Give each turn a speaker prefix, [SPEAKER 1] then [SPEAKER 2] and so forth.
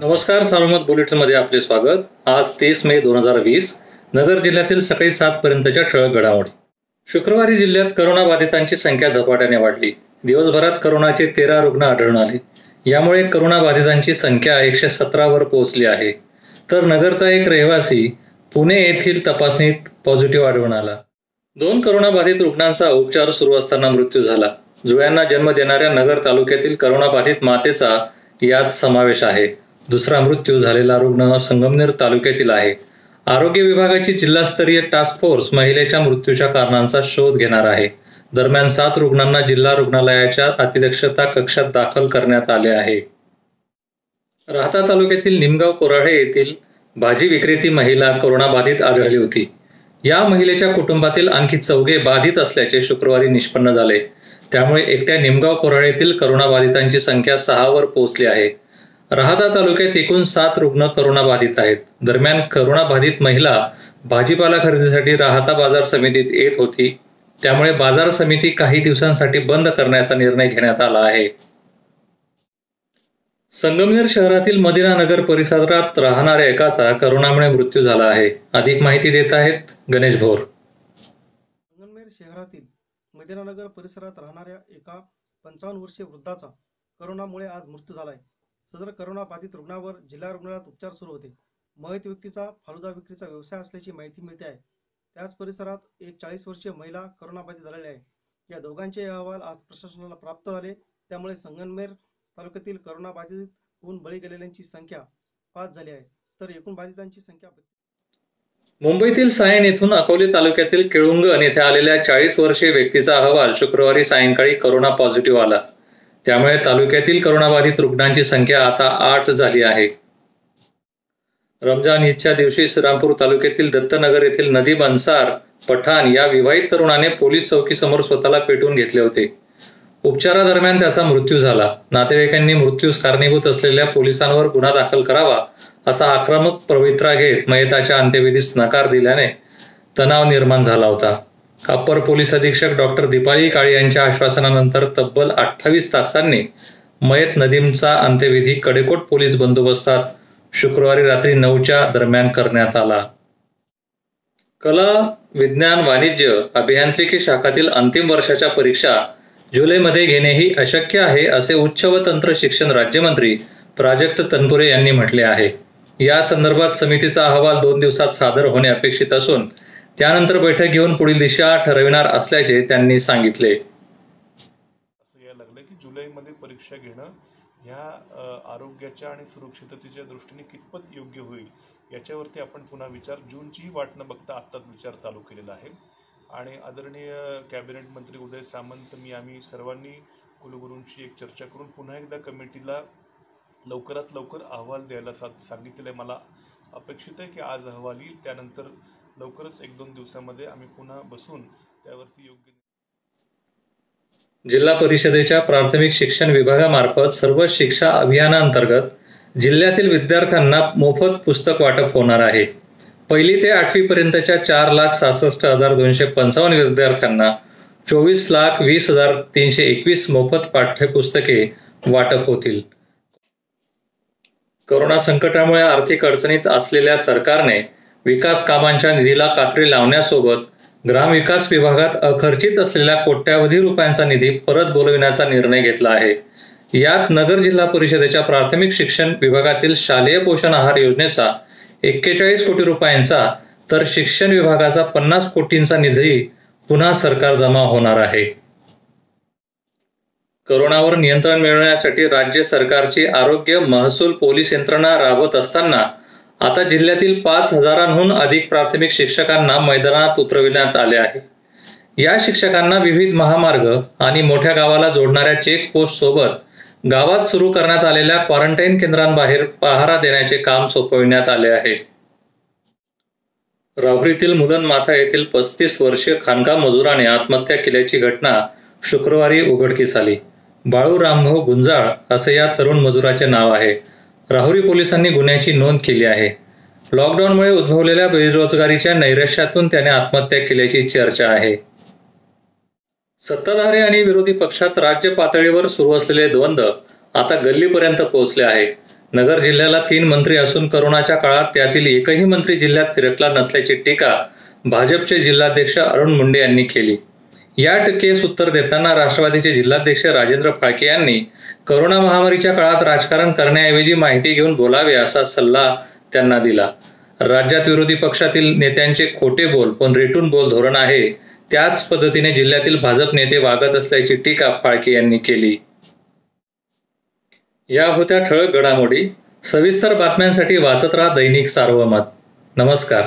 [SPEAKER 1] नमस्कार सार्वमत बुलेटिनमध्ये आपले स्वागत. आज तेवीस मे दोन हजार वीस नगर जिल्ह्यातील सकाळी सात पर्यंतच्या ठळक घडामोडी. शुक्रवारी जिल्ह्यात करोनाबाधितांची संख्या झपाट्याने वाढली. दिवसभरात करोनाचे तेरा रुग्ण आढळून आले. यामुळे करोनाबाधितांची संख्या एकशे सतरावर पोहोचली आहे. तर नगरचा एक रहिवासी पुणे येथील तपासणीत पॉझिटिव्ह आढळून आला. दोन करोनाबाधित रुग्णांचा उपचार सुरू असताना मृत्यू झाला. जुळ्यांना जन्म देणाऱ्या नगर तालुक्यातील करोनाबाधित मातेचा यात समावेश आहे. दुसरा मृत्यू झालेला रुग्ण संगमनेर तालुक्यातील आहे. आरोग्य विभागाची जिल्हास्तरीय टास्क फोर्स महिलेच्या मृत्यूच्या कारणांचा शोध घेणार आहे. दरम्यान सात रुग्णांना जिल्हा रुग्णालयाच्या अतिदक्षता कक्षात दाखल करण्यात आले आहे. राहता तालुक्यातील निमगाव कोराळे येथील भाजी विक्रेती महिला कोरोनाबाधित आढळली होती. या महिलेच्या कुटुंबातील आणखी चौघे बाधित असल्याचे शुक्रवारी निष्पन्न झाले. त्यामुळे एकट्या निमगाव कोराळेतील करोनाबाधितांची संख्या सहावर पोहोचली आहे. राहता तालुक्यात एकूण सात रुग्ण करोनाबाधित आहेत. दरम्यान करोनाबाधित महिला भाजीपाला खरेदीसाठी राहता बाजार समितीत येत होती. त्यामुळे बाजार समिती काही दिवसांसाठी बंद करण्याचा निर्णय घेण्यात आला आहे. संगमनेर शहरातील मदिना नगर परिसरात राहणाऱ्या एकाचा करोनामुळे मृत्यू झाला आहे. अधिक माहिती देत आहेत गणेश भोर.
[SPEAKER 2] संगमनेर शहरातील मदिनानगर परिसरात राहणाऱ्या एका पंचावन्न वर्षीय वृद्धाचा करोनामुळे आज मृत्यू झालाय सदर करोना बाधित रुग्णावर जिल्हा रुग्णालयात उपचार सुरू होते. मयत व्यक्तीचा फालुदा विक्रीचा व्यवसाय असल्याची माहिती मिळते आहे. त्याच परिसरात एक चाळीस वर्षीय महिला करोनाबाधित झालेली आहे. या दोघांचे अहवाल आज प्रशासनाला प्राप्त झाले. त्यामुळे संगमनेर तालुक्यातील करोनाबाधित होऊन बळी गेलेल्यांची संख्या पाच झाली आहे. तर एकूण बाधितांची संख्या
[SPEAKER 1] मुंबईतील सायन येथून अकोले तालुक्यातील केळुंगण येथे आलेल्या चाळीस वर्षीय व्यक्तीचा अहवाल शुक्रवारी सायंकाळी करोना पॉझिटिव्ह आला. त्यामुळे तालुक्यातील करोनाबाधित रुग्णांची संख्या आता आठ झाली आहे. रमजान ईदच्या दिवशी श्रीरामपूर तालुक्यातील दत्तनगर येथील नदी अन्सार पठाण या विवाहित तरुणाने पोलीस चौकीसमोर स्वतःला पेटवून घेतले होते. उपचारादरम्यान त्याचा मृत्यू झाला. नातेवाईकांनी मृत्यूस कारणीभूत असलेल्या पोलिसांवर गुन्हा दाखल करावा असा आक्रमक पवित्रा घेत मयताच्या अंत्यविधीस नकार दिल्याने तणाव निर्माण झाला होता. अपर पोलीस अधीक्षक डॉक्टर दीपाली काळे यांच्या आश्वासनानंतर तब्बल अठ्ठावीस तासांनी मयत नदीमचा अंत्यविधी कडेकोट पोलीस बंदोबस्तात शुक्रवारी रात्री नऊच्या दरम्यान करण्यात आला. कला विज्ञान वाणिज्य अभियांत्रिकी शाखातील अंतिम वर्षाच्या परीक्षा जुलैमध्ये घेणे ही अशक्य आहे असे उच्च व तंत्र शिक्षण राज्यमंत्री प्राजक्त तनपुरे यांनी म्हटले आहे. या संदर्भात समितीचा अहवाल दोन दिवसात सादर होणे अपेक्षित असून त्यानंतर बैठक घेऊन पुढील दिशा ठरविणार असल्याचे त्यांनी सांगितले.
[SPEAKER 3] असं यायला लागलं की जुलैमध्ये परीक्षा घेणं ह्या आरोग्याच्या आणि सुरक्षिततेच्या दृष्टीने कितपत योग्य होईल याच्यावरती आपण पुन्हा विचार. जूनचीही वाट न बघता आत्ताच विचार चालू केलेला आहे. आणि आदरणीय कॅबिनेट मंत्री उदय सामंत मी आम्ही सर्वांनी कुलगुरूंशी एक चर्चा करून पुन्हा एकदा कमिटीला लवकरात लवकर अहवाल द्यायला सा सांगितलेलं आहे. मला अपेक्षित आहे की आज अहवाल येईल. त्यानंतर लवकरच एक दोन दिवसामध्ये आम्ही पुन्हा बसून त्यावरती योग्य
[SPEAKER 1] जिल्हा परिषदेच्या प्राथमिक शिक्षण विभागामार्फत सर्व शिक्षा अभियानांतर्गत जिल्ह्यातील विद्यार्थ्यांना मोफत पुस्तक वाटप होणार आहे. पहिली ते आठवी पर्यंतच्या चार लाख सहासष्ट हजार दोनशे पंचावन्न विद्यार्थ्यांना चोवीस लाख वीस हजार तीनशे एकवीस मोफत पाठ्यपुस्तके वाटप होतील. कोरोना संकटामुळे आर्थिक अडचणीत असलेल्या सरकारने विकास कामांच्या निधीला कात्री लावण्यासोबत ग्रामविकास विभागात अखर्चित असलेल्या कोट्यावधी रुपयांचा निधी परत बोलविण्याचा निर्णय घेतला आहे. यात नगर जिल्हा परिषदेच्या प्राथमिक शिक्षण विभागातील शालेय पोषण आहार योजनेचा एक्केचाळीस कोटी रुपयांचा तर शिक्षण विभागाचा पन्नास कोटींचा निधी पुन्हा सरकार जमा होणार आहे. करोनावर नियंत्रण मिळवण्यासाठी राज्य सरकारची आरोग्य महसूल पोलीस यंत्रणा राबवत असताना आता जिल्ह्यातील पाच हजारांहून अधिक प्राथमिक शिक्षकांना मैदानात उतरविण्यात आले आहे. या शिक्षकांना विविध महामार्ग आणि मोठ्या गावाला जोडणाऱ्या चेक पोस्ट सोबत गावात सुरू करण्यात आलेल्या क्वारंटाईन केंद्रांबाहेर पहारा देण्याचे काम सोपविण्यात आले आहे. राहुरीतील मुलन माथा येथील पस्तीस वर्षीय खाणकाम मजुराने आत्महत्या केल्याची घटना शुक्रवारी उघडकीस आली. बाळू रामभाऊ गुंजाळ असे या तरुण मजुराचे नाव आहे. राहुरी पोलिसांनी गुन्ह्याची नोंद केली आहे. लॉकडाऊनमुळे उद्भवलेल्या बेरोजगारीच्या नैराश्यातून त्याने आत्महत्या केल्याची चर्चा आहे. सत्ताधारी आणि विरोधी पक्षात राज्य पातळीवर सुरू असलेले द्वंद्व आता गल्लीपर्यंत पोहोचले आहे नगर जिल्ह्याला तीन मंत्री असून करोनाच्या काळात त्यातील एकही मंत्री जिल्ह्यात फिरकला नसल्याची टीका भाजपचे जिल्हाध्यक्ष अरुण मुंडे यांनी केली. या टीकेस उत्तर देताना राष्ट्रवादीचे जिल्हाध्यक्ष राजेंद्र फाळके यांनी करोना महामारीच्या काळात राजकारण करण्याऐवजी माहिती घेऊन बोलावे असा सल्ला त्यांना दिला. राज्यात विरोधी पक्षातील नेत्यांचे खोटे बोल पण रेटून बोल धोरण आहे. त्याच पद्धतीने जिल्ह्यातील भाजप नेते वागत असल्याची टीका फाळके यांनी केली. या होत्या ठळक घडामोडी. सविस्तर बातम्यांसाठी वाचत राहा दैनिक सार्वमत. नमस्कार.